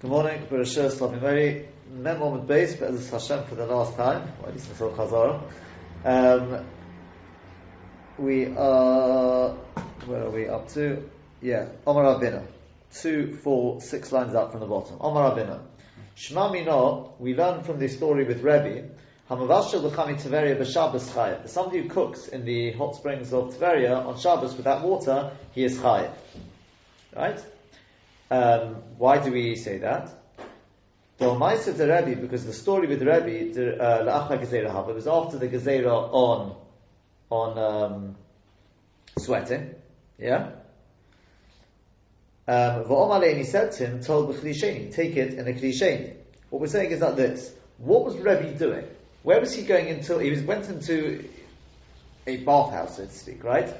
Good morning, Bereshit Slavim Mary. Moment base, but as Hashem for the last time, or at least until Chazara. Um, we are, where are we up to? Yeah, Omar Rabina. Two, four, six lines up from the bottom. Omar Rabina. Shema Mino, we learn from the story with Rebbe, Hamavashal L'chami Tveria b'Shabbos chayev. Somebody who cooks in the hot springs of Tveria on Shabbos with that water, he is chayev. Right? Um, why do we say that? The Almighty of the Rebbe, because the story with the Rebbe, La'acha Gezerah it was after the Gezerah on, on, um, sweating. Yeah? Um, V'omalei, he said to him, told b'chlisheni, take it in a klisheni. What we're saying is that this. What was Rebbe doing? Where was he going into, he was, went into a bathhouse, so to speak, right?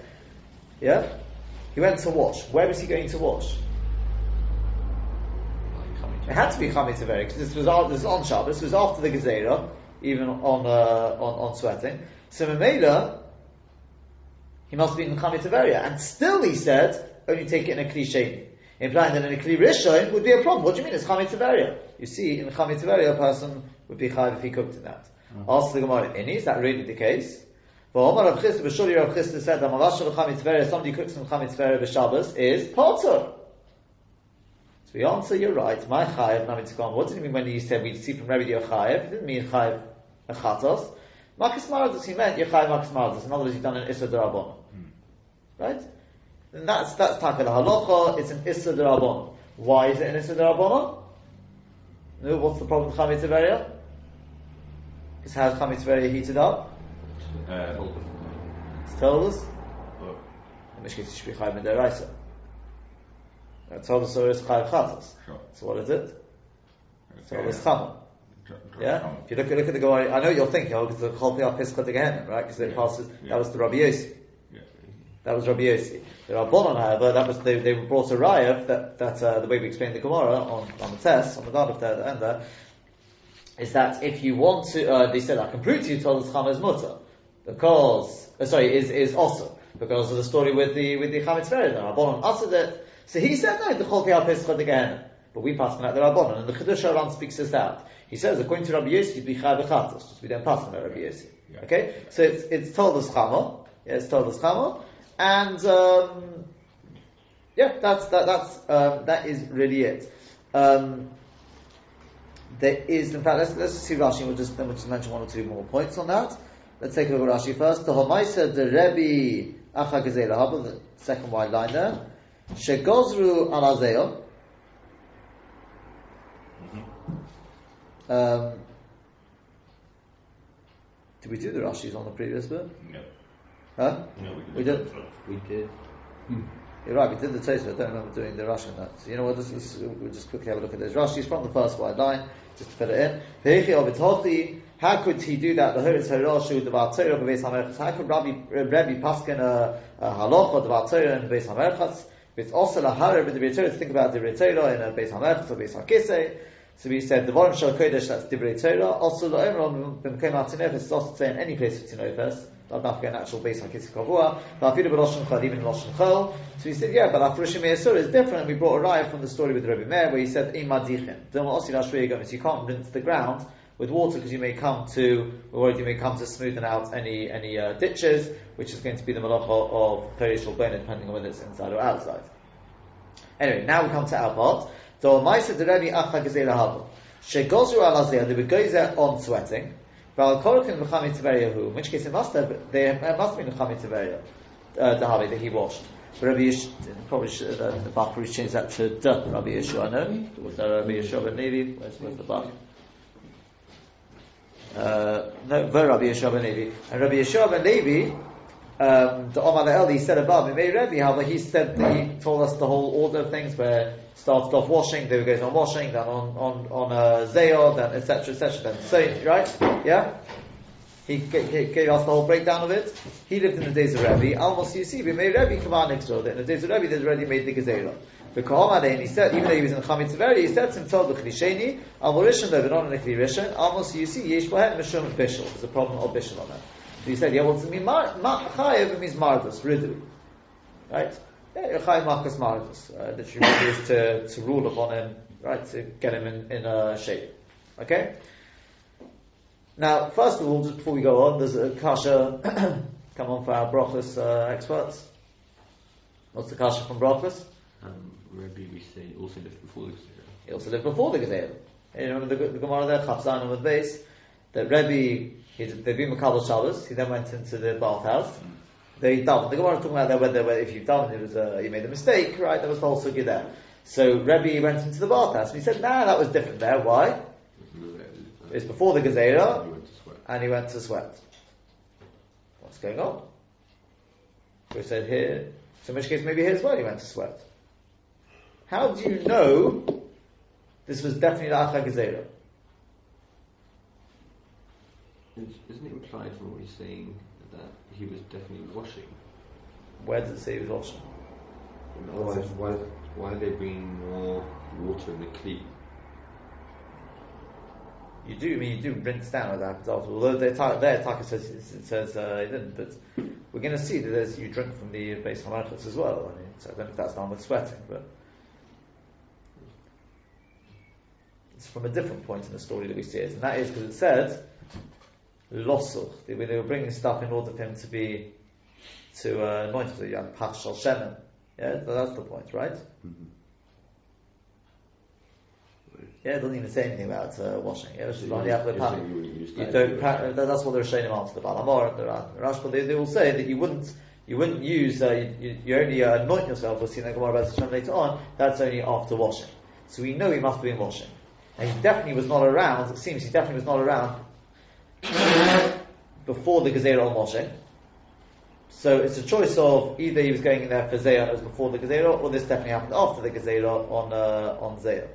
Yeah? He went to wash. Where was he going to wash? It had to be Chametz Averi, because this was, this was on Shabbos, this was after the Gezerah, even on, uh, on, on sweating. So Mamela, he must be in Chametz Averi, and still he said, only take it in a Kli implying that in a Kli Rishon would be a problem. What do you mean it's Chametz Averi? You see, in Chametz Averi, a person would be chayav if he cooked in that. Mm-hmm. Ask the Gemara, is that really the case? Well, Omar Rav Chisda, B'shuri Rav Chisda said that Mavash of Chametz somebody cooks in Chametz Averi b'Shabbos, is Potter. The answer, you're right. My namitzkon. What did he mean when he said we see from Rebbe your chayav? He didn't mean chayav achatos. Makas maradas. He meant your chayav makas maradas. In other words, he's done an issa derabon. Hmm. Right? And that's that's takal halacha. It's an issa derabon. Why is it an issa derabon? No, what's the problem with chametz area? Is how chametz area heated up? Uh, it's told us. In which case, you should be chayav in deraisa. Tzolus is Chayav Chatos. So what is it? Tzolus Chama. Yeah? If you look, look at the Gemara, I know you're thinking, oh, because the Chol Piyah Pischa Gehenna, right? Because it passes, that was the Rabbi Yossi. That was Rabbi Yossi. The Rabbanon, however, that was, they, they brought a raya that, that, uh, the way we explained the Gemara on, on the test, on the God of the end there, is that if you want to, uh, they said, I can prove to you Tzolus Chama is Mutter. Because, uh, sorry, is, is also. Because of the story with the, with the Chametz Ferid. The Rabbanon uttered it, so he said, no, the Chol Piyah Pesach Gehenna. But we pass on out the Rabbanon, and the Chiddush Aran speaks us out. He says, according to Rabbi Yossi, you'd be. We don't pass on Rabbi Yossi. Yeah. Okay? So it's, it's told us Chama. Yeah, it's told us Chama. And, um, yeah, that's, that, that's, um, that is really it. Um, there is, in fact, let's, let's see Rashi, we'll just, then we'll just mention one or two more points on that. Let's take a look at Rashi first. The Homaisa, the Rebbe, Acha the second wide line there. Shegozru al Um, did we do the Rashi's on the previous bit? No. Huh? No, we, did. We did. Hmm. You're right, we did the Tosfot. I don't remember doing the Rashi on that. So you know what? Let's, we'll just quickly have a look at this. Rashi's from the first wide line, just to fit it in. How could he do that? The Horitz Haroshu, the Vatayra, the Beis Hamerchas. How could Rabbi, Rabbi Paskin a, a halacha, the Vatayra, and the Beis Hamerchas? It's also lahara with the Torah think about the Torah in a Beis Hamech or Beis Hakise. So we said the Vorim Shal Kodesh that's Divrei Torah. Also the Omer B'Mekom Atinefes is also saying any place for Tinofes. Not enough an actual Beis Hakise Kavua. Va'afidu B'Loshen Chal even Loshen Chal. So we said yeah, but Afrishim Yisur is different. We brought a raya from the story with Rabbi Meir where he said Imadichin. Don't Osi Lashvei You can't rinse the ground with water because you may come to, we're worried you may come to smoothen out any any uh, ditches, which is going to be the malacha of perish or bone, depending on whether it's inside or outside. Anyway, now we come to our part. So, Maisa de Rebbe Acha Gezela Habo. Shegozru al Azeh, they would go there on sweating. Val Korokin Mechami Tiberiyahu, in which case it must have, they must been Mechami Tiberiyah, uh, the Havi that he washed. But Rabbi Yish, probably should, uh, the Bakri changed that to the Rabbi Yeshua, no? Was that Rabbi Yeshua Levi? Where's, where's the Bach? Uh, no, the Rabbi Yeshua ben Levi. And Rabbi Yeshua ben Levi, um, the Omar El, he said above, may Rebbe, however, he said, he told us the whole order of things where started off washing, then goes on washing, then on, on, on uh, Zayod, then etc. etc. Then so, right? Yeah? He, gave us the whole breakdown of it. He lived in the days of Rebbe. Almost you see, we made Rebbe come on next door. In the days of Rebbe, they'd already made the Gezerah. And he said, even though he was in Chametz Veri, he said to himself, the Chlisheni, Al Morishan, they're not in the almost you see, Yesh Bahem, Mishum, Bishul. There's a problem of Bishul on that. So he said, yeah, well, to me, chayev means mardus, ridui. Right? Yeah, Chaim Marcus Marcus. Uh, literally is to, to rule upon him, right, to get him in, in a shape. Okay? Now, first of all, just before we go on, there's a kasha, come on for our brachas uh, experts. What's the kasha from brachas? Um, Rabbi, we say also lived before the Gezerah. He also lived before the Gezerah. You remember the, the Gemara there, on the base, that Rebbe, they'd been Makabal Shabbos, he then went into the bathhouse, mm. they davened. The Gemara is talking about there whether, whether if you davened, it was a, you made a mistake, right? There was the whole sugi there. So Rebbe went into the bathhouse, and he said, nah, that was different there. Why? Mm-hmm. It's before the Gezerah, and he went to sweat. What's going on? We said here, so in which case maybe here as well he went to sweat. How do you know this was definitely Lacha Gezerah? Isn't it implied from what he's saying that he was definitely washing? Where does it say he was washing? Otherwise, why, why are they bringing more water in the kli? You do, I mean, you do rinse down with that after. Although their taka says it says uh, it didn't, but we're going to see that there's you drink from the base hamalchus as well. I mean, so I don't know if that's done with sweating, but it's from a different point in the story that we see it, and that is because it said losuch. They, they were bringing stuff in order for him to be to uh, anoint the young pachshal shemen. Yeah, so that's the point, right? Mm-hmm. Yeah, it doesn't even say anything about uh, washing. Yeah, it's just only after the pan. You don't. That's what they're saying answer the Baal HaMaor, the Rashba. They, they will say that you wouldn't. You wouldn't use. Uh, you, you, only uh, anoint yourself. We'll see in the Gemara about later on. That's only after washing. So we know he must have been washing, he definitely was not around. It seems he definitely was not around before the Gezerah on washing. So it's a choice of either he was going in there for Zayah as before the Gezerah, or this definitely happened after the Gezerah on uh, on Zayah.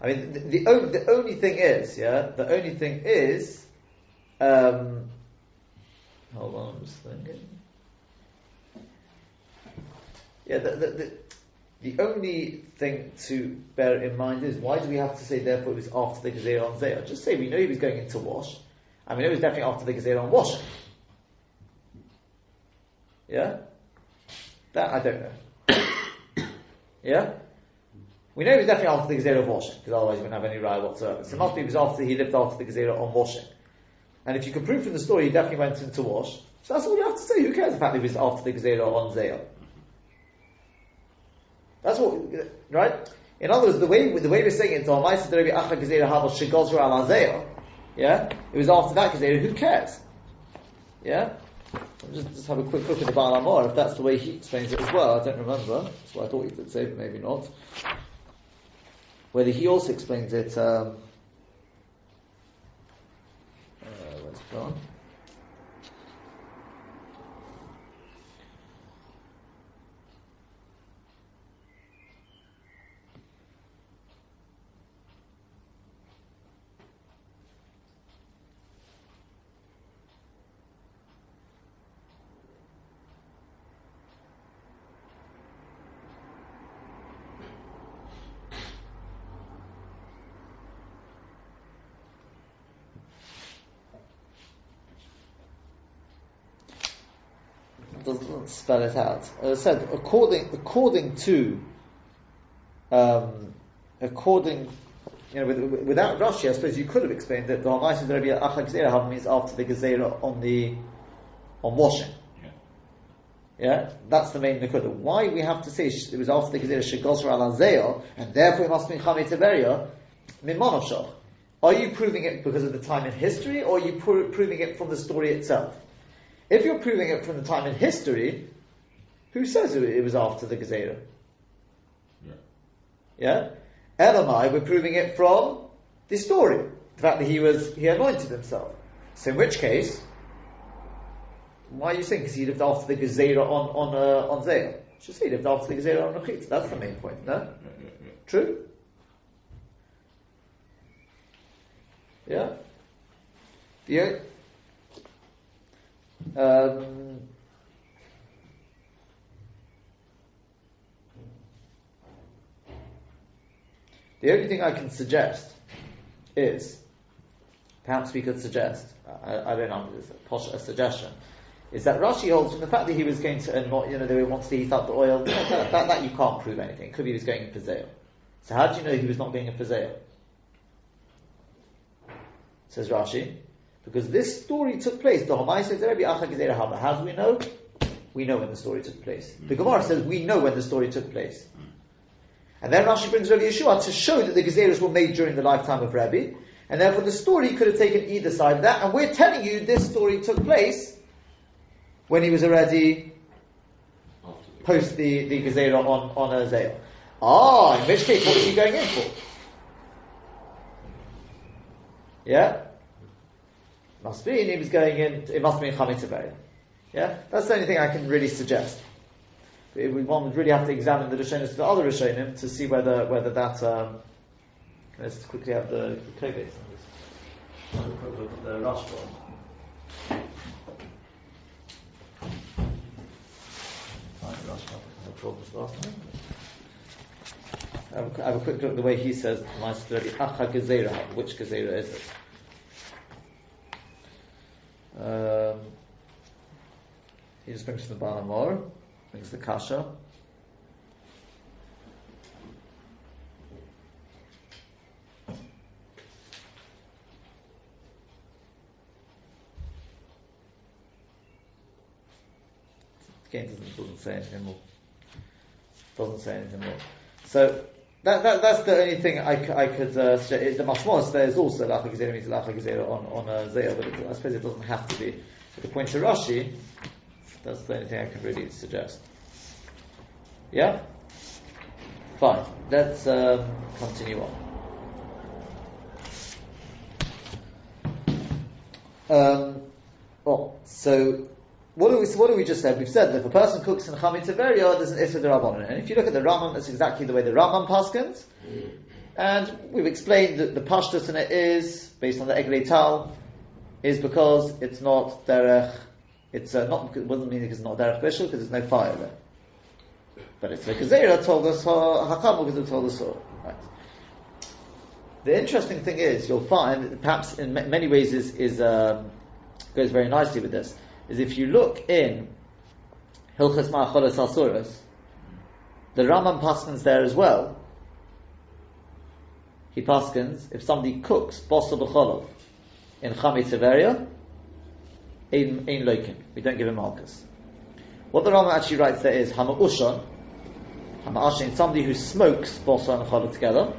I mean, the, the, only, the only thing is, yeah, the only thing is, um, hold on, I'm just thinking. Yeah, the, the, only thing to bear in mind is why do we have to say therefore it was after the Gezerah on Zayah? Just say we know he was going into wash. I mean, it was definitely after the Gezerah on washing. Yeah? That I don't know. yeah? We know he was definitely after the Gezerah of washing, because otherwise he wouldn't have any right whatsoever. So it must be he was after, he lived after the Gezerah on washing. And if you can prove from the story he definitely went into wash, so that's all you have to say. Who cares that he was after the Gezerah on Zayah? That's what, right? In other words, the way, the way we're saying it, yeah, it was after that Gezerah, who cares? Yeah? Just, just have a quick look at the Baal HaMaor, if that's the way he explains it as well. I don't remember. That's what I thought he did say, but maybe not whether he also explains it. Um, uh, where's it gone? doesn't spell it out. As I said, according according to um, according you know, with, without Rashi, I suppose you could have explained that the Hamaisa Rabbi Achag Gezerah means after the Gezerah on the on washing. Yeah. yeah, that's the main Nakuda. Why we have to say it was after the Gezerah Shegosra al and therefore it must be Chamei Tiberia. Are you proving it because of the time in history, or are you pro- proving it from the story itself? If you're proving it from the time in history, who says it was after the Gezerah? Yeah. Yeah? Elamai, we're proving it from the story. The fact that he was, he anointed himself. So in which case, why are you saying? Because he lived after the Gezerah on, on, uh, on Zayah. Should say he lived after the Gezerah on Rechit. That's the main point, no? Yeah, yeah, yeah. True? Yeah? The, um, the only thing I can suggest is, perhaps we could suggest, I, I don't know, it's a, a suggestion, is that Rashi holds from the fact that he was going to anoint, you know, they wants to heat up the oil, that, that, that, you can't prove anything. It could be he was going in for Zayel. So how do you know he was not going in for Zayel? Says Rashi, because this story took place. The How do we know? We know when the story took place. The hmm. Gemara says we know when the story took place. And then Rashi brings Rabbi Yeshua to show that the Gezeras were made during the lifetime of Rabbi, and therefore the story could have taken either side of that, and we're telling you this story took place when he was already post the, the Gezerah on, on Azale. Ah, in which case, what was he going in for? Yeah? Must be, he was going in, it must be in Chametz Yeah? That's the only thing I can really suggest. We, one would really have to examine the Rishonim to the other Rishonim to see whether, whether that, um, let's quickly have the, Kovetz. The one. I have, a, quick look at the way he says Master Acha Gezerah. Which Gezerah is it? Um, he just brings the Baal HaMaor, brings the Kasha. Again, doesn't, doesn't say anything more. Doesn't say anything more. So that, that, that's the only thing I, I could uh, suggest. The mashmos there's also lacha gezerah means lacha gezerah on on a zayah, but it, I suppose it doesn't have to be. But the point to Rashi, that's the only thing I can really suggest. Yeah, fine. Let's um, continue on. Um, oh, so what do we what do we just said? We've said that if a person cooks in Chametz Tiberia, there's an Isra Rabbanon. And if you look at the Rambam, that's exactly the way the Rambam paskins. And we've explained that the pashtus in it is, based on the Eglei Tal, is because it's not derech, it's uh, not, it doesn't mean it's not derech bishul because there's no fire there. But it's like Zera told us, Hakam because it told us so. Right. The interesting thing is, you'll find, perhaps in many ways is, is um, goes very nicely with this is if you look in Hilchas Ma'acholas Asuras, the Rambam paskins there as well. He paskins if somebody cooks bosa b'cholov in Chametz Tiveria, in in loikin, we don't give him malchus. What the Rama actually writes there is hama'ushan, hama'ashin, somebody who smokes bosa and cholov together.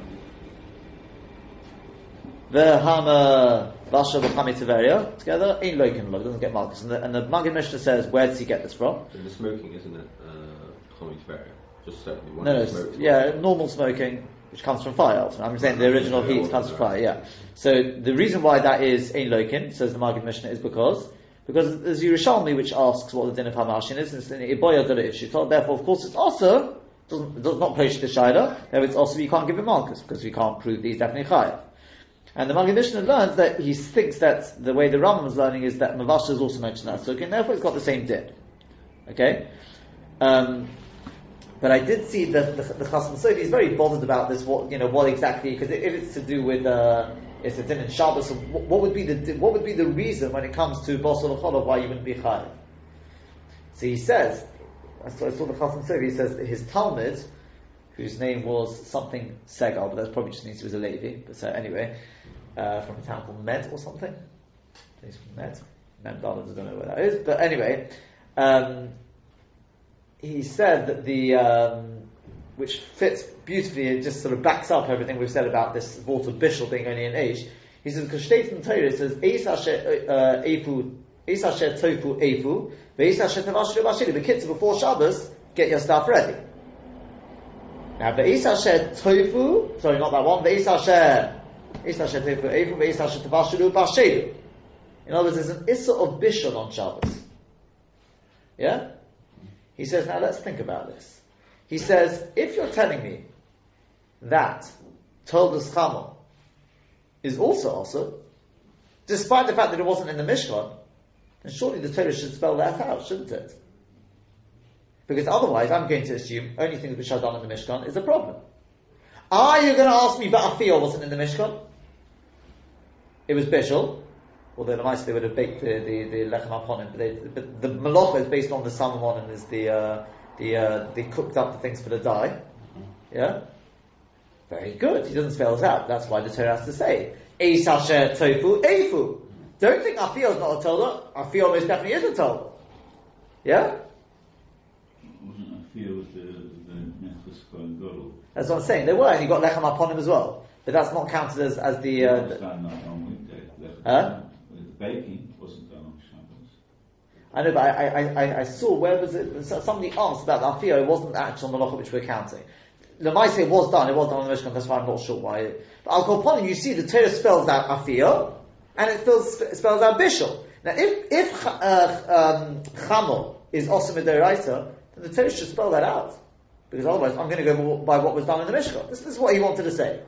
The hama Vasha B'chami Tiveria together, in Loikin Log, doesn't get Malchus. And the, and the Maggid Mishnah says, where does he get this from? So the smoking, isn't it? Uh, Tiveria. Just certainly one no, no, yeah, normal smoking, which comes from fire. I'm saying the original heat comes from fire, yeah. So the reason why that is in Loikin, says the Maggid Mishnah, is because because there's Yerushalmi which asks what the din of Hamashin is, and it's in Iboya Shitol, therefore of course it's also doesn't, does not post the Shaila, therefore it's also you can't give him Malchus, because we can't prove these definitely Chayav. And the Mishnah learns that he thinks that the way the Rambam is learning is that Mavasha is also mentioned that sukkah, and therefore it's got the same din. Okay? Um, but I did see that the, the Chasam Sofer is very bothered about this. What you know, what exactly? Because if it's to do with uh, it's a din in Shabbos, so what would be the what would be the reason when it comes to Basel Cholov why you wouldn't be chayav? So he says, I saw, I saw the Chasam Sofer. He says his Talmud, whose name was something Segal, but that probably just means he was a Levi. But so anyway, uh, from a town called Med or something. He's from Med. Med I don't know where that is. But anyway, um, he said that the, um, which fits beautifully, it just sort of backs up everything we've said about this water bishul being only an age. He says, because State in Torah says, Eis Asher uh, Efu, Eis Asher Tofu Efu, Ve'eis Asher Tavashiru Bashiri. The kids before Shabbos, get your stuff ready. Now, Ve'eis Asher Tofu, sorry, not that one, Ve'eis Asher in other words, there's an Issa of Bishul on Shabbos. Yeah? He says, now let's think about this. He says, if you're telling me that Toldos Chamo is also also, despite the fact that it wasn't in the Mishkan, then surely the Torah should spell that out, shouldn't it? Because otherwise, I'm going to assume only things which are done in the Mishkan is a problem. Are you going to ask me, but Afiyah wasn't in the Mishkan? It was Bishul. although the they would have baked the, the, the lechem upon him, but, they, but the malacha is based on the salmon and is the, uh, the, uh, they cooked up the things for the dye. Yeah? Very good. He doesn't spell it out. That's why the Torah has to say, Eis asher tofu eifu. Don't think Afiyah is not a Torah. Afiyah most definitely is a Torah. Yeah? Wasn't was the, the Nechus Kohen Gadol. That's what I'm saying. They were, and you got lechem upon him as well. But that's not counted as, as the, uh, understand that on weekday. Lechem Huh? The baking wasn't done on Shabbos. I know, but I, I, I, I saw where was it? Somebody asked about afiyah. It wasn't actually on the actual malacha which we're counting. The Maise it was done. It was done on the Mishkan. That's why I'm not sure why. But upon him. You see, the Torah spells out afiyah, and it spells, spells out bishul. Now, if if uh, um, is osam midiraisa, then the Torah should spell that out. Because otherwise, I'm going to go by what was done in the Mishkan. This, this is what he wanted to say.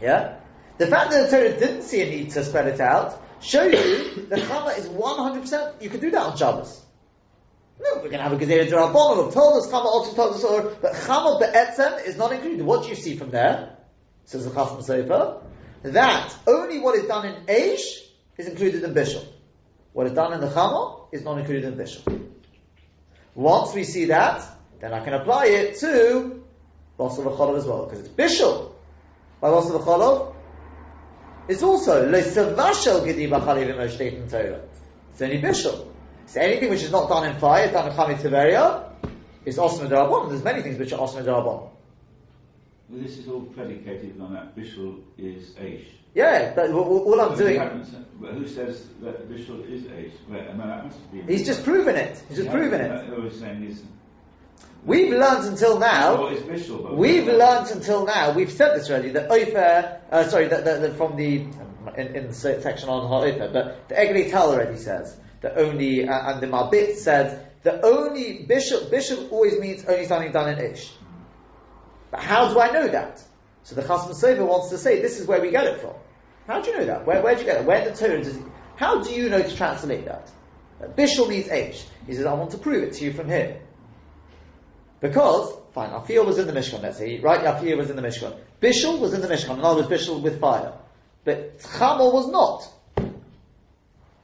Yeah? The fact that the Torah didn't see a need to spell it out shows you that Chama is 100%, you can do that on Shabbos. No, we're going to have a Gezerah Derabon, of told us, Chama also told us, or, but Chama Be'etzem is not included. What do you see from there? Says the Chasam Sofer. That only what is done in Eish is included in Bishul. What is done in the Chama is not included in Bishul. Once we see that, then I can apply it to Basel V'cholov as well, because it's Bishul. By Basel V'cholov, it's also Le'savashel Gedi B'chaliv Imoshteit in Torah. It's only Bishul. So anything which is not done in fire, done in Chami Tiberia, is Osman Darabon. There's many things which are Osman Darabon. Well, this is all predicated on that Bishul is Aish. Yeah, but all all I'm But doing, who says that Bishul is Aish? Well, I mean, that must be. he's just proven it. He's just Yeah, proven it. They were saying is. We've learned until now, What is Bishul? We've learnt until now, we've said this already, that Ofer, uh, sorry, that, that, that from the, in, in the section on Ha'ofer, but the Egli Tal already says that only, uh, and the Marbit says that only bishul, bishul always means only something done in Ish. But how do I know that? So the Chasam Sofer wants to say, this is where we get it from. How do you know that? Where, where do you get it? Where the Torah does it, how do you know to translate that? That Bishul means H. He says, I want to prove it to you from here. Because, fine, Afiyah was in the Mishkan, let's say, right? Afiyah was in the Mishkan. Bishul was in the Mishkan, in other words, Bishul with fire. But Chamor was not.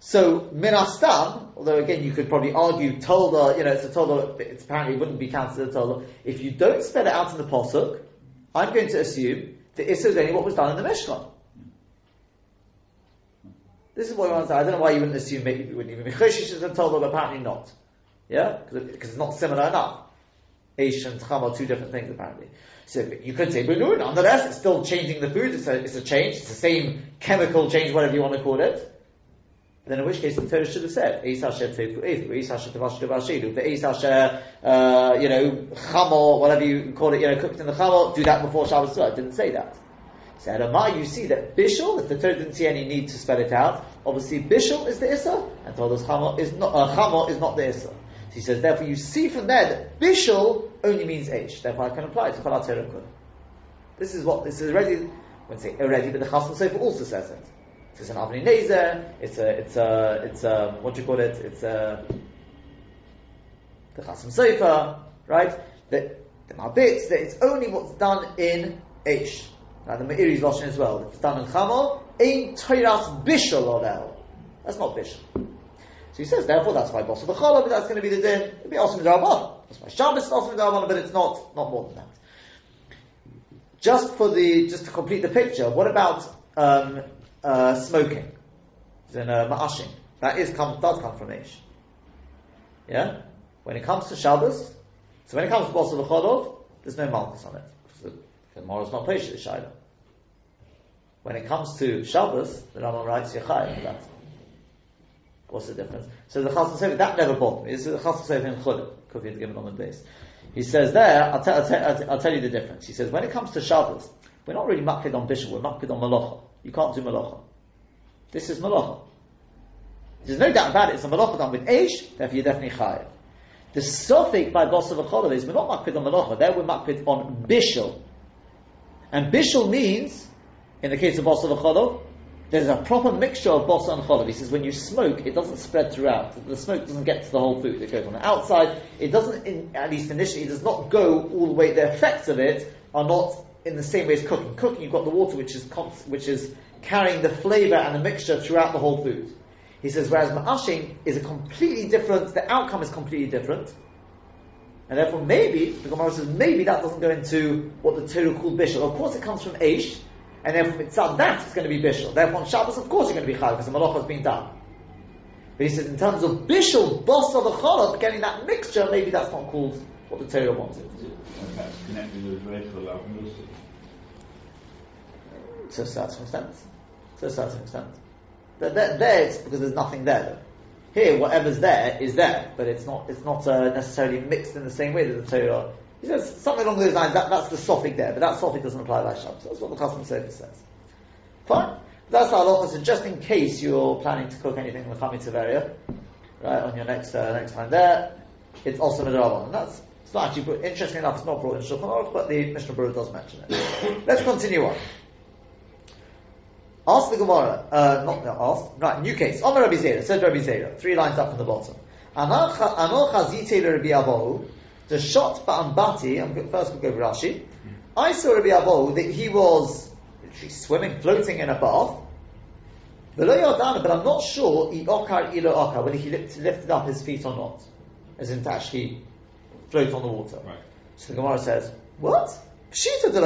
So, Minastam, although again you could probably argue Tolda, you know, it's a Tolda, it apparently wouldn't be counted as a Tolda. If you don't spell it out in the Posuk, I'm going to assume that Issa is only what was done in the Mishkan. This is what I want to say. I don't know why you wouldn't assume maybe you wouldn't even be Choshish is a Tolda, but apparently not. Yeah? Because it's not similar enough. Eish and Cham are two different things apparently. So you could say, but no, nonetheless, it's still changing the food. It's a, it's a change. It's the same chemical change, whatever you want to call it. Then in which case the Torah should have said, Eis Hasher Tefu Eifu, Eis Hasher Tevash Tevashilu, the Eis Hasher, uh, you know, Chamor, whatever you call it, you know, cooked in the Chamor, do that before Shabbos. It didn't say that. Said Amar, you see that Bishul, if the Torah didn't see any need to spell it out, obviously Bishul is the Issa, and told us Chamor is not, uh, Chamor is not the Issa. He says, therefore you see from there that Bishul only means H, therefore I can apply it to Chalat This is what, this is already, I wouldn't say already, but the Chasam Sofer also says it. It's an Avni Nezer, it's a, it's a, it's a, what do you call it? It's a, the Chasam Sofer, right? The, the Marbit, that it's only what's done in H. Now the Meiri's Lashon as well. If it's done in Chamor, Ein Toiras Bishul Olel. That's not Bishul. So he says, therefore, that's why the B'cholov, that's going to be the din. It'd be Osman Darabon. That's why Shabbos is Osman Darabon, but it's not, not more than that. Just for the, just to complete the picture, what about, um, uh, smoking? Then, uh, ma'ashing. That is, come, does come from Ish. Yeah? When it comes to Shabbos, so when it comes to Bosa B'cholov, there's no Malchus on it. So, the Morah's not the Shaila. When it comes to Shabbos, the Rambam writes Yechai that. What's the difference? So the Chasam Sofer, that never bothered me. This is the Chasam Sofer in Chulim, could be given on the base. He says there, I'll, tell, I'll, tell, I'll, I'll tell you the difference. He says, when it comes to Shabbos, we're not really makpid on Bishul, we're makpid on Malacha. You can't do Malacha. This is Malacha. There's no doubt about it, it's a Malacha done with Eish, therefore you're definitely Chayav. The Sophic by Bosav Acholov is, we're not makpid on Malacha, there we're makpid on Bishul. And Bishul means, in the case of Bosav Acholov, there's a proper mixture of bosa and cholov. He says when you smoke, it doesn't spread throughout. The smoke doesn't get to the whole food. It goes on the outside. It doesn't, in, at least initially, it does not go all the way. The effects of it are not in the same way as cooking. Cooking, you've got the water which is const- which is carrying the flavour and the mixture throughout the whole food. He says, whereas ma'ashing is a completely different, the outcome is completely different. And therefore, maybe, the Gemara says, maybe that doesn't go into what the Torah called bishul. Of course, it comes from Aish, and therefore, it's that it's going to be bishul. Therefore, on Shabbos, of course, you're going to be chal, because the malach has been done. But he says, in terms of bishul, boss of the chalot, getting that mixture, maybe that's not called what the Torah wanted. And that's connected with Rachel Avnusa. To a certain extent. To a certain extent. There, there, there it's because there's nothing there. Though. Here, whatever's there is there, but it's not. It's not uh, necessarily mixed in the same way that the Torah. He says something along those lines. That, that's the sophic there, but that sophic doesn't apply by Shabbos. That's what the Chasam Sofer says. Fine. That's our law. So just in case you're planning to cook anything in the Chametz area, right on your next uh, next time there, it's also midrabanan. That's it's not actually. Interesting enough, it's not brought in Shulchan Aruch, but the Mishnah Berurah does mention it. Let's continue on. Ask the Gemara, uh, not no, ask, right, new case. Omer Rabbi Zera, said Rabbi Zera, three lines up from the bottom. Ano chazite Rabbi Avohu, the shot ba'ambati, I'm first we'll go with Rashi. I saw Rabbi Avohu that he was literally swimming, floating in a bath. But I'm not sure, okar ilo okar, whether he lift, lifted up his feet or not. As in to actually float on the water. Right. So the Gemara says, what? Pshita de.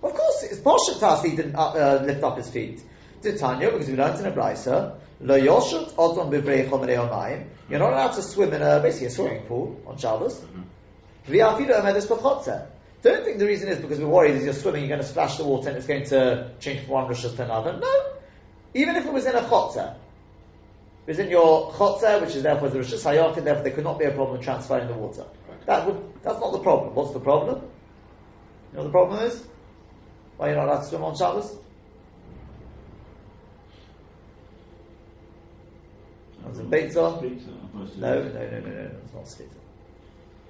Of course, it's Poshet he didn't uh, lift up his feet. Titania, because we learned in a brisa, lo yoshut odom bivrei chomerei omayim. You're not allowed to swim in a basically a swimming pool on Shabbos. Mm-hmm. B'chotzer. Don't think the reason is because we're worried as you're swimming, you're going to splash the water and it's going to change from one rishus to another. No, even if it was in a chotzer, it was in your chotzer, which is therefore the rishus hayakin, therefore there could not be a problem transferring the water. That would that's not the problem. What's the problem? You know what the problem is? Why you're not allowed to swim on Shabbos? Was it Beitzah? No, no, no, no, no, it's not Schita.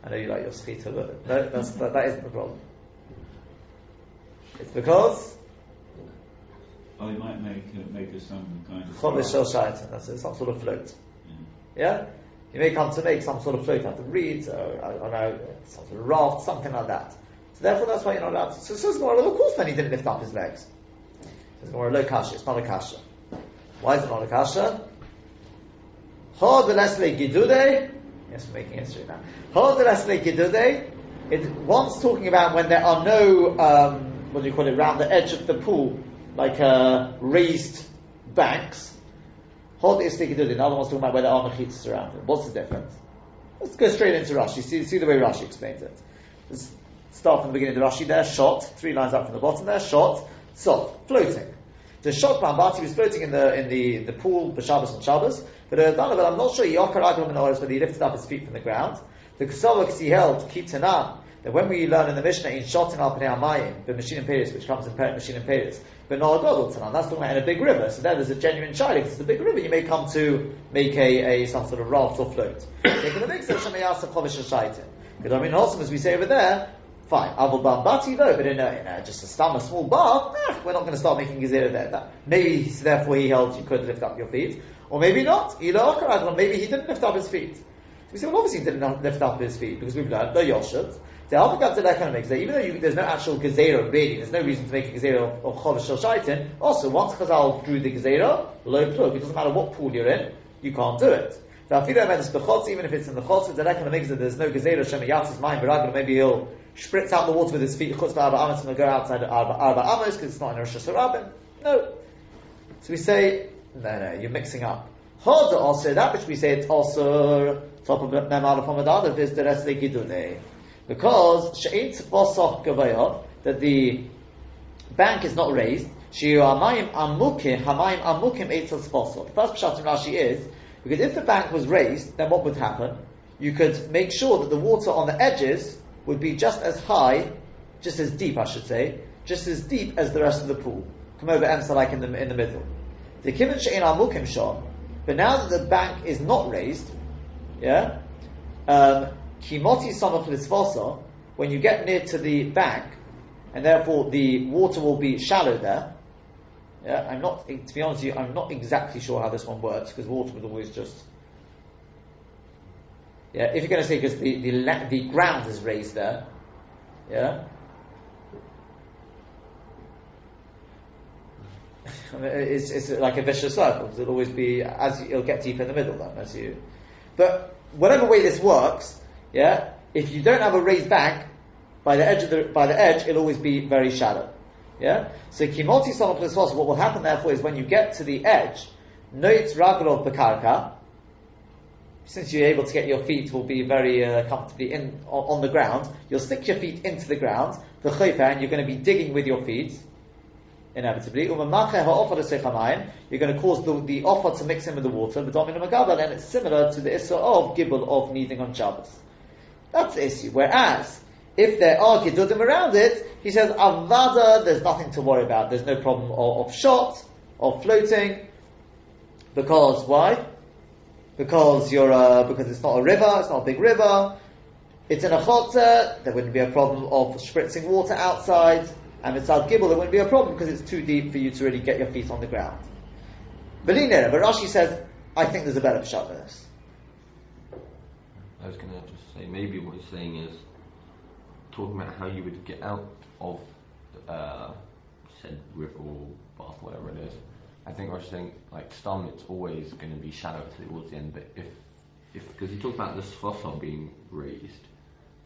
I know you like your Schita, but no, that's, that, that isn't the problem. It's because Oh, you might make uh, make a some kind of. Chomish Shel Shaitan, that's it, some sort of float. Yeah. Yeah? You may come to make some sort of float out of reeds, or, I don't know, some sort of raft, something like that. So therefore that's why you're not allowed to. So says Gemara, of course then he didn't lift up his legs. It's Says Gemara, low kasha, it's not a kasha. Why is it not a kasha? Hod lesle gidude. Yes, we're making history now. Hod lesle gidude. It once talking about when there are no, um, what do you call it, around the edge of the pool, like uh, raised banks. Hod is gidude. The other one's talking about where there are mechitzas around it. What's the difference? Let's go straight into Rashi. See, see the way Rashi explains it. Let's start from the beginning of the Rashi there. Shot, three lines up from the bottom there. Shot, soft, floating. The shot Bambati was floating in the in the, the pool, the Shabbos and Shabbos. But I'm not sure he lifted up his feet from the ground. The Ksavak he held keep Tanam that when we learn in the Mishnah in Shot and Al Amayim, the machine Paris, which comes in Peret machine Paris, but not a Godel Tanam, that's talking about in a big river. So there there's a genuine child. If it's a big river, you may come to make a, a some sort of raft or float. Because I mean, also as we say over there, Fine. Avol bambati though, but in a, in a just a stam, a small bar, eh, we're not going to start making gezerah there. That, maybe therefore he held you could lift up your feet, or maybe not. Maybe he didn't lift up his feet. So we say, well, obviously he didn't lift up his feet because we've learned the yoshut. The alpha to that kind of makes that even though you, there's no actual gezerah really, there's no reason to make a gezerah of chovish shel shaitin. Also, once Chazal drew the gezerah, low plug, it doesn't matter what pool you're in, you can't do it. Rafira when is the gods even if it's in the chotz, the kind of makes that there's no gezerah shemayatz's mind, but maybe he'll spritz out the water with his feet, chutz arba amos, and go outside arba, arba amos because it's not in Rosh Hashanah. No. So we say, no, no, uh, you're mixing up. Hoda also, that which we say it's also top of Mem Aleph Hamad is the rest. Because she'ain't tzvosach gavayah, that the bank is not raised, shiyu amayim amukim, hamayim amukim eitzal tzvosach. The first pshat in Rashi is, because if the bank was raised, then what would happen? You could make sure that the water on the edges would be just as high, just as deep, I should say, just as deep as the rest of the pool. Come over and Emsa like in the in the middle. The kibbutz she'in amukim shon, but now that the bank is not raised, yeah, um, kimoti samach when you get near to the bank, and therefore the water will be shallow there. Yeah, I'm not, to be honest with you, I'm not exactly sure how this one works because water would always just yeah, if you're going to say because the, the, the ground is raised there, yeah, I mean, it's, it's like a vicious circle it'll always be as you, it'll get deeper in the middle then as you. But whatever way this works, yeah, if you don't have a raised bank by the edge of the by the edge, it'll always be very shallow. Yeah. So kimoti plus What will happen therefore is when you get to the edge, noit raglov bekarka. Since you're able to get your feet will be very uh, comfortably in on, on, the ground, you'll stick your feet into the ground, the and you're going to be digging with your feet inevitably. You're going to cause the, the offer to mix in with the water, but then it's similar to the issue of gibble of kneading on Shabbos. That's the issue. Whereas, if there are gidudim around it, he says, avada, there's nothing to worry about. There's no problem of, of shot, of floating, because, why? Because you're, uh, because it's not a river, it's not a big river, it's in a chotzer, there wouldn't be a problem of spritzing water outside, and mitzad gibel, it wouldn't be a problem because it's too deep for you to really get your feet on the ground. But Rashi says, I think there's a better pshat for this. I was going to just say, maybe what he's saying is talking about how you would get out of uh, said river or bath, whatever it is. I think I saying, like, stum, it's always going to be shallow towards the end, but if, if because you talk about the sfossor being raised,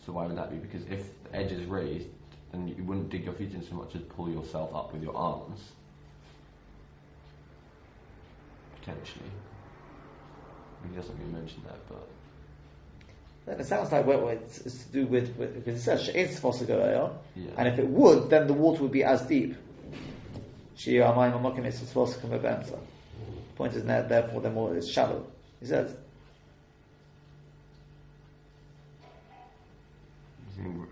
so why would that be? Because if the edge is raised, then you wouldn't dig your feet in so much as pull yourself up with your arms. Potentially. He doesn't really mention that, but. Then it sounds like what it's, it's, to do with, with because it says she'ain't supposed to go yeah. and if it would, then the water would be as deep. Point is that therefore the more it's shallow. He says.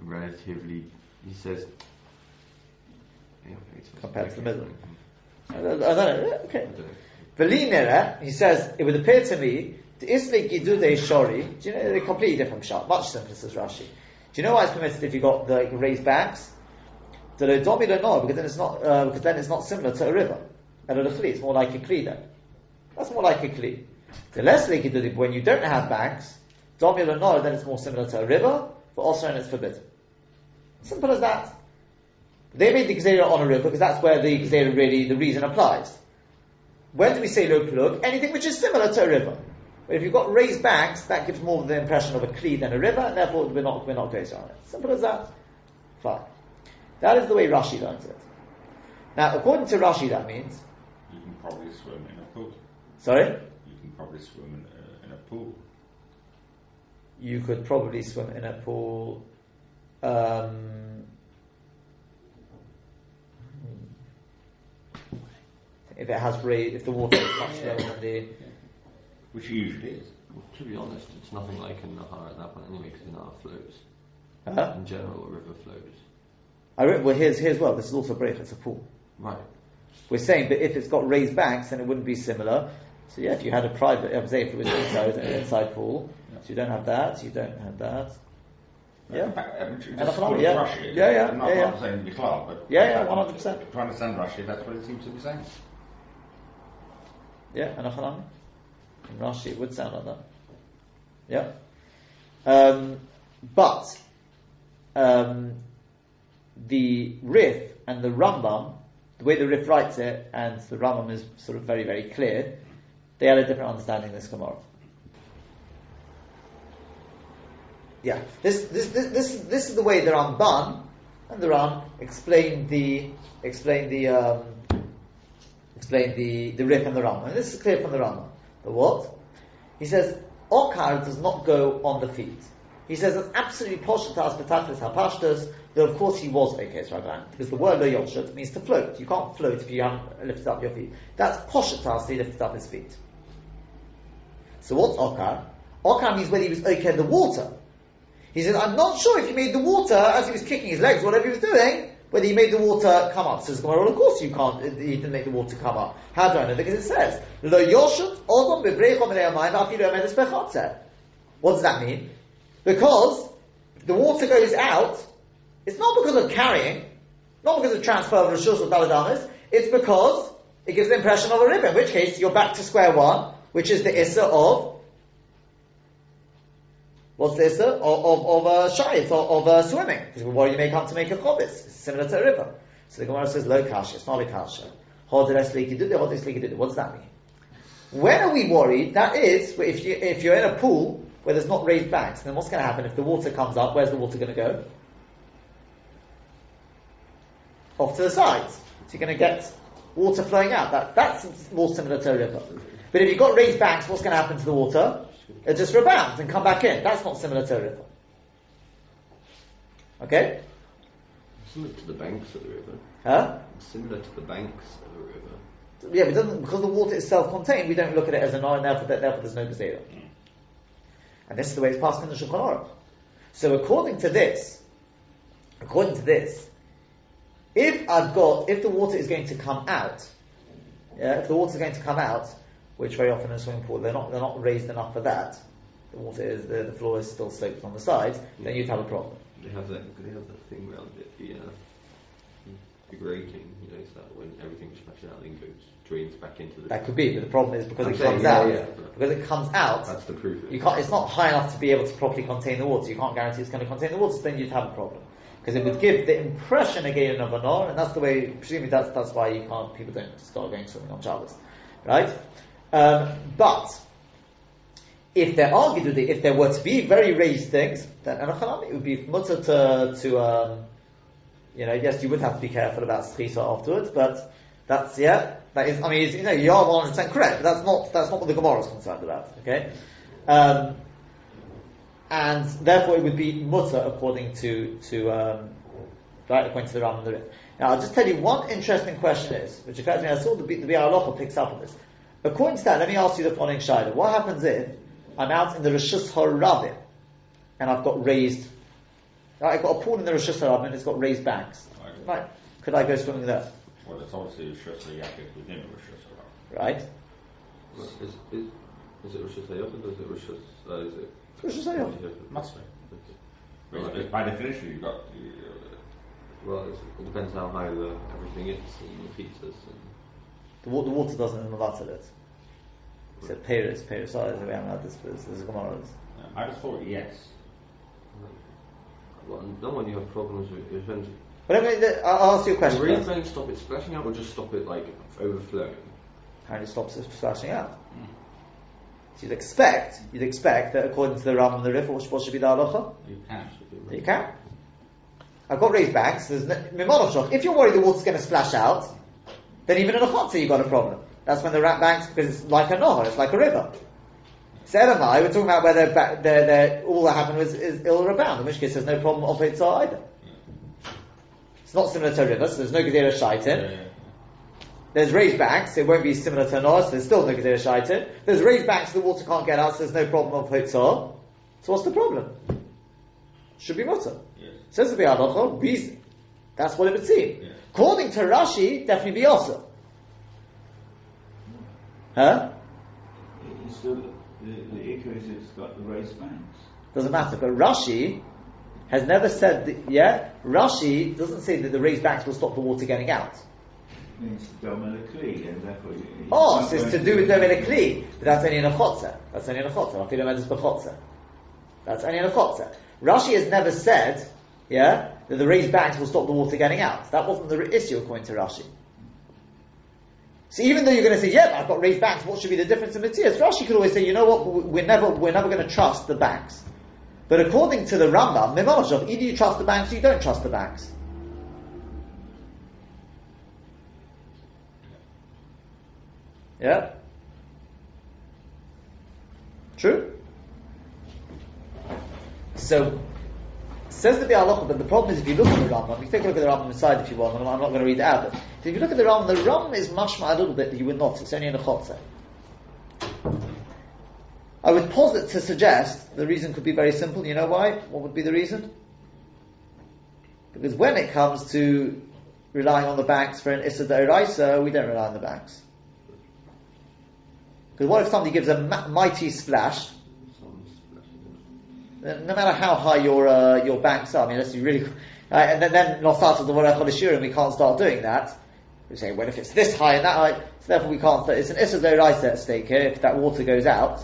Relatively, he says. Compared to the middle. I don't, I don't know. Okay. Velinera, he says, it would appear to me the Isle Gidude Shori, do you know, they're completely different shot, much simpler, says Rashi. Do you know why it's permitted if you've got the like, raised banks? The Lodomi no, because then it's not, uh, because then it's not similar to a river. And a Lechli, it's more like a Kli then. That's more like a Kli. The less Gidude, when you don't have banks, Domi no, then it's more similar to a river, but also and it's forbidden. Simple as that. They made the Gzera on a river because that's where the Gzera really, the reason applies. When do we say lo plug? Anything which is similar to a river. But if you've got raised banks, that gives more of the impression of a kli than a river, and therefore we're not, we're not going on it. Simple as that. Fine. That is the way Rashi learns it. Now, according to Rashi, that means. You can probably swim in a pool. Sorry? You can probably swim in a, in a pool. You could probably swim in a pool. Um, if it has raised, if the water is much lower than the which usually is. Well, to be honest, it's nothing like a Nahar at that point anyway, because the Nahar flows. Uh-huh. In general, a river flows. I re- well, here's, here's well, this is also break, it's a pool. Right. We're saying, but if it's got raised banks, then it wouldn't be similar. So yeah, if you had a private, I would say if it was inside, an inside pool, so you don't have that, you don't have that. Yeah. yeah. yeah. Yeah, yeah. I'm not, yeah, yeah. saying to be clear, but yeah, yeah, one hundred percent. To understand Rashi, that's what it seems to be saying. Yeah, and in Rashi, it would sound like that. Yeah. Um, but um, the Rif and the Rambam, the way the Rif writes it, and the Rambam is sort of very, very clear, they had a different understanding of this Gemara. Yeah, this, this, this, this, this is the way the Ramban and the Ram explain the explain the um, the the Rif and the Rambam. And this is clear from the Rambam. The what? He says, Okar does not go on the feet. He says it's absolutely poshatas petachlis hapashtas, though of course he was a case Rabban, because the word lo yoshet means to float. You can't float if you haven't lifted up your feet. That's poshatas, he lifted up his feet. So what's Okar? Okar means whether he was okay in the water. He says, I'm not sure if he made the water as he was kicking his legs, whatever he was doing, whether he made the water come up. Says well, of course you can't, he didn't make the water come up. How do I know? Because it says, Lo yoshut odom What does that mean? Because the water goes out, it's not because of carrying, not because of transfer of Rishus or Daladamas, it's because it gives the impression of a river, in which case you're back to square one, which is the Issa of What's the Issa? Of, of, of uh, shayit, of, of uh, swimming. Because what you make up to make a chobis? It's similar to a river. So the Gemara says, lo kasha, it's not a kasha. What does that mean? When are we worried? That is, if, you, if you're in a pool where there's not raised banks, then what's going to happen if the water comes up? Where's the water going to go? Off to the sides. So you're going to get water flowing out. That, that's more similar to a river. But if you've got raised banks, what's going to happen to the water? It just rebounds and come back in. That's not similar to a river. Okay? Similar to the banks of the river. Huh? Similar to the banks of the river. Yeah, but doesn't, because the water is self-contained, we don't look at it as a nine, therefore, therefore there's no Gezerah. And this is the way it's passed in the Shulchan Aruch. So according to this, according to this, if I've got, if the water is going to come out, yeah, if the water is going to come out, which very often in a swimming pool they're not they're not raised enough for that, the water is the, the floor is still sloped on the sides, then you'd have a problem. They have that. They have that thing around it. The uh, the grating. You know, so that when everything splashes out, then goes drains back into the. That could be, but the problem is because I'm it comes yeah, out, yeah. because it comes out, That's the proof. You can't, it's not high enough to be able to properly contain the water. You can't guarantee it's going to contain the water, so then you'd have a problem. Because it would give the impression again of an or, and that's the way, presumably that's, that's why you can't, people don't start going swimming on Shabbos. Right? Um, but, if there are Gidudi, if there were to be very raised things, then Anachanami, it would be mutter to, to, um, you know, yes, you would have to be careful about schisa afterwards, but that's, yeah, that is, I mean, you know, you are 100% correct, but that's not, that's not what the Gemara is concerned about, okay? Um, and therefore it would be mutter according to, to, um, right, according to the Ram and the Rif. Now, I'll just tell you one interesting question is, which occurs to me, I saw the, the Bi'ar picks up on this. According to that, let me ask you the following shayla. What happens if I'm out in the Rishus HaRabim, and I've got raised, right, I've got a pool in the Rishus HaRabim and it's got raised banks. Right, could I go swimming there? Well, it's obviously a Rosh Hashanah within a Rosh Hashanah. Right? Is, is, is it Rosh Hashanah or is it Rosh Hashanah? Uh, is it? Rosh Hashanah. Must be. Okay. Because by definition, you've got the, uh, Well, it depends how high the everything is and the heat is. And The, the water doesn't mavatal it. He said Paris, Paris, sorry, we haven't had this, this, this is Gemara. uh, I just thought yes. well, no one you have problems with your friends. But I mean, the- I'll ask you a The question. rain first. don't stop it splashing out or just stop it like overflowing? Apparently stops it splashing out. So you'd expect, you'd expect that according to the Ram and the Rif, what should- what should be the halacha? You can. That You can. I've got raised banks. There's no, Mimonov shock. If you're worried the water's going to splash out, then even in a chotzer you've got a problem. That's when the rat banks, because it's like a nohar, it's like a river. So Sedamai, we're talking about whether ba- they're, they're, all that happened was is ill rebound, in which case there's no problem of it either. It's not similar to a river, so there's no gedera shaitin. There's raised banks, it won't be similar to a nohar, so there's still no gedera shaitin. There's raised banks, the water can't get out, so there's no problem of hitzah. So what's the problem? Should be mutter. Says the Biur Halacha, reason. That's what it would seem. Yeah. According to Rashi, definitely be also. Huh? It's still, the, the issue is it's got the raised banks. Doesn't matter. But Rashi has never said that, yeah? Rashi doesn't say that the raised banks will stop the water getting out. It's dominically, and therefore. Oh, so it's to do with Dominic Kli. But that's only in a chotzer. That's only in a chotzer. Afilu medus b'chotzer. That's only in a chotzer. Rashi has never said, yeah, that the raised banks will stop the water getting out. That wasn't the issue according to Rashi. So even though you're going to say, yeah, but I've got raised banks, what should be the difference in Matthias? Rashi could always say, you know what, we're never, we're never going to trust the banks. But according to the Rambam, Mimah nafshach, either you trust the banks or you don't trust the banks. Yeah? True? So, says that the Biur Halacha, but the problem is if you look at the Rambam, you take a look at the Rambam inside if you want, I'm not going to read it out, but if you look at the Rambam, the Rambam is mashma a little bit you would not, it's only in a chotzer. I would posit to suggest the reason could be very simple. You know why? What would be the reason? Because when it comes to relying on the banks for an Issur D'Oraisa, we don't rely on the banks. Because what if somebody gives a ma- mighty splash, no matter how high your uh, your banks are, I mean, unless you really, uh, and then then start with the Warech and we can't start doing that. We say, well, if it's this high and that high, so therefore we can't. It's an Issur D'Oraisa at stake here. If that water goes out,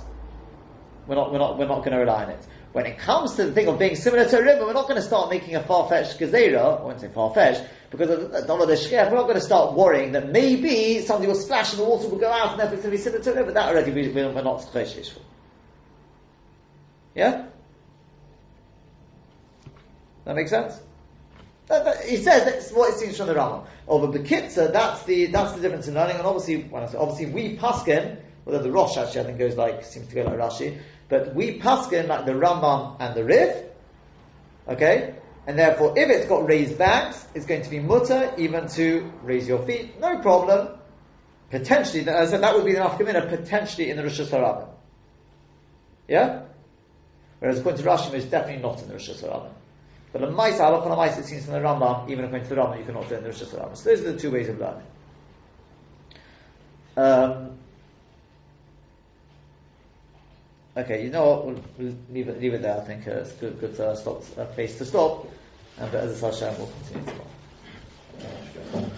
we're not we're not we're not going to rely on it. when it comes to the thing of being similar to a river, we're not going to start making a far-fetched gezerah, I won't say far-fetched, because of the dollar the shkef, we're not going to start worrying that maybe something will splash and the water will go out and therefore it's going to be similar to a river. That already we, we're not choshish for. Yeah? That makes sense? That, that, he says that's what it seems from the Rama. Over Bekitza, that's the that's the difference in learning. And obviously, when I say, obviously we paskin, although the Rosh actually I think goes like seems to go like Rashi, but we paskin like the Rambam and the Rif. Okay, and therefore, if it's got raised backs, it's going to be mutter even to raise your feet, no problem. Potentially, as I said, that would be the nafkamina potentially in the Rosh Hashanah. Yeah. Whereas according to Rashi, it's definitely not in the Rosh Hashanah. But a mice, halach on a mice, it seems from the Rambam, even according to the Rambam, you can also learn. the Rosh Hashanah. So those are the two ways of learning. Um, okay, you know what? We'll, we'll leave, it, leave it there. I think uh, it's good, good uh, stop, uh, place to stop. And but as a Hashem, we'll continue tomorrow.